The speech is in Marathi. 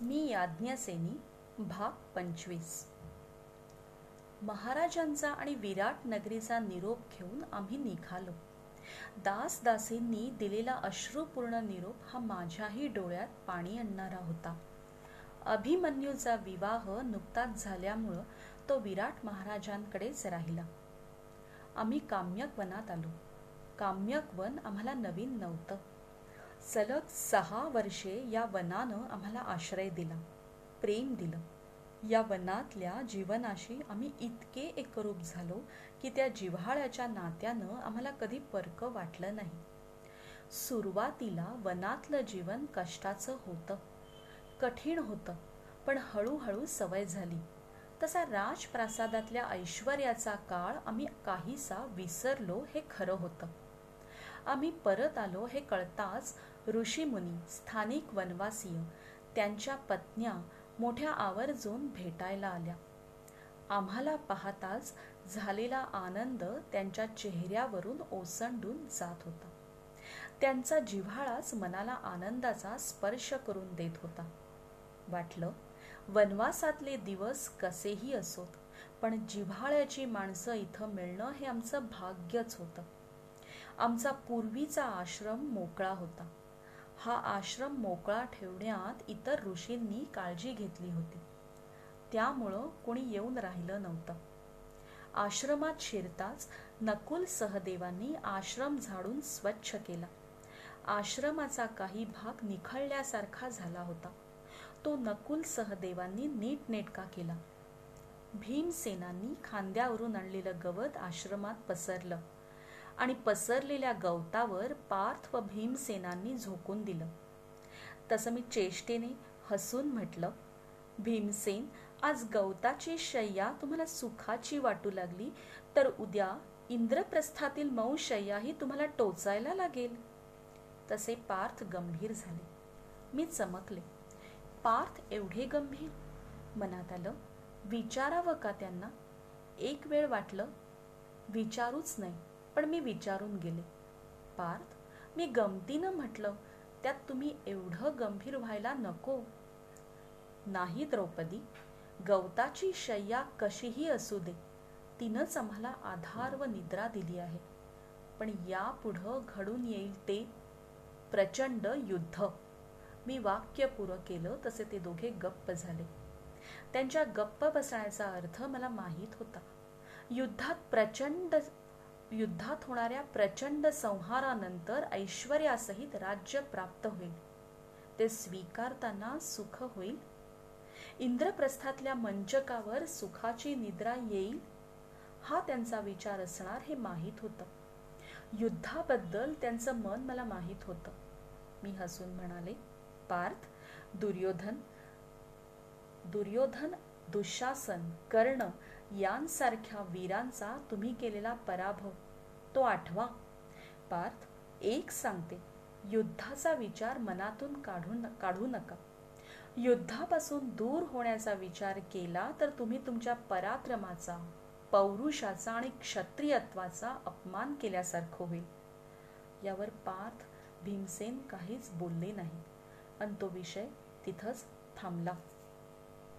मी याज्ञसेनी भाग पंचवीस. महाराजांचा आणि विराट नगरीचा निरोप घेऊन आम्ही निघालो. दास दासींनी दिलेला अश्रुपूर्ण निरोप हा माझ्याही डोळ्यात पाणी आणणारा होता. अभिमन्यूचा विवाह नुकताच झाल्यामुळं तो विराट महाराजांकडेच राहिला. आम्ही काम्यक वनात आलो. काम्यक वन आम्हाला नवीन नव्हतं. सलग सहा वर्षे या वनानं आम्हाला आश्रय दिला प्रेम दिलं. या वनातल्या जीवनाशी आम्ही इतके एकरूप झालो की त्या जिव्हाळ्याच्या नात्यानं आम्हाला कधी परक वाटलं नाही. सुरुवातीला वनातलं जीवन कष्टाचं होतं. कठीण होतं पण हळूहळू सवय झाली. तसा राजप्रासादातल्या ऐश्वर्याचा काळ आम्ही काहीसा विसरलो हे खरं होतं. आम्ही परत आलो हे कळताच ऋषीमुनी स्थानिक वनवासीय त्यांच्या पत्न्या मोठ्या आवर्जून भेटायला आल्या. आम्हाला पाहताच झालेला आनंद त्यांच्या चेहऱ्यावरून ओसंडून जात होता. त्यांचा जिव्हाळाच मनाला आनंदाचा स्पर्श करून देत होता. वाटलं वनवासातले दिवस कसेही असोत पण जिव्हाळ्याची माणसं इथं मिळणं हे आमचं भाग्यच होतं. आमचा पूर्वीचा आश्रम मोकळा होता. हा आश्रम मोकळा ठेवण्यात इतर ऋषींनी काळजी घेतली होती. त्यामुळं कोणी येऊन राहिलं नव्हतं. आश्रमात शिरताच नकुल सहदेवांनी आश्रम झाडून स्वच्छ केला. आश्रमाचा काही भाग निखळल्यासारखा झाला होता. तो नकुल सहदेवांनी नीटनेटका केला. भीमसेनांनी खांद्यावरून आणलेलं गवत आश्रमात पसरलं. आणि पसरलेल्या गवतावर पार्थ व भीमसेनांनी झोकून दिलं. तसं मी चेष्टेने हसून म्हटलं भीमसेन आज गवताची शय्या तुम्हाला सुखाची वाटू लागली तर उद्या इंद्रप्रस्थातील मऊ शय्याही तुम्हाला टोचायला लागेल. तसे पार्थ गंभीर झाले. मी चमकले. पार्थ एवढे गंभीर? मनात आलं विचारावं का त्यांना? एक वेळ वाटलं विचारूच नाही. पण मी विचारून गेले. पार्थ मी गमतीनं म्हटलं त्यात तुम्ही एवढं गंभीर व्हायला नको. नाही द्रौपदी गवताची शय्या कशीही असू दे तिनंच आम्हाला आधार व निद्रा दिली आहे. पण यापुढं घडून येईल ते प्रचंड युद्ध. मी वाक्य पुरं केलं तसे ते दोघे गप्प झाले. त्यांच्या गप्प बसण्याचा अर्थ मला माहीत होता. युद्धात प्रचंड युद्धात होणाऱ्या प्रचंड संहारानंतर ऐश्वर्यासहित राज्य प्राप्त होईल. ते स्वीकारताना सुख होईल. इंद्रप्रस्थातल्या मंचकावर सुखाची निद्रा येईल हा त्यांचा विचार असणार हे माहीत होतं. युद्धाबद्दल त्यांचं मन मला माहीत होतं. मी हसून म्हणाले पार्थ दुर्योधन दुर्योधन दुःशासन कर्ण यांसारख्या वीरांचा तुम्ही केलेला पराभव तो आठवा. पार्थ एक सांगते युद्धाचा विचार मनातून काढून काढू नका. युद्धापासून दूर होण्याचा विचार केला तर तुम्ही तुमच्या पराक्रमाचा पौरुषाचा आणि क्षत्रियत्वाचा अपमान केल्यासारखं होईल. यावर पार्थ भीमसेन काहीच बोलले नाही. आणि तो विषय तिथंच थांबला.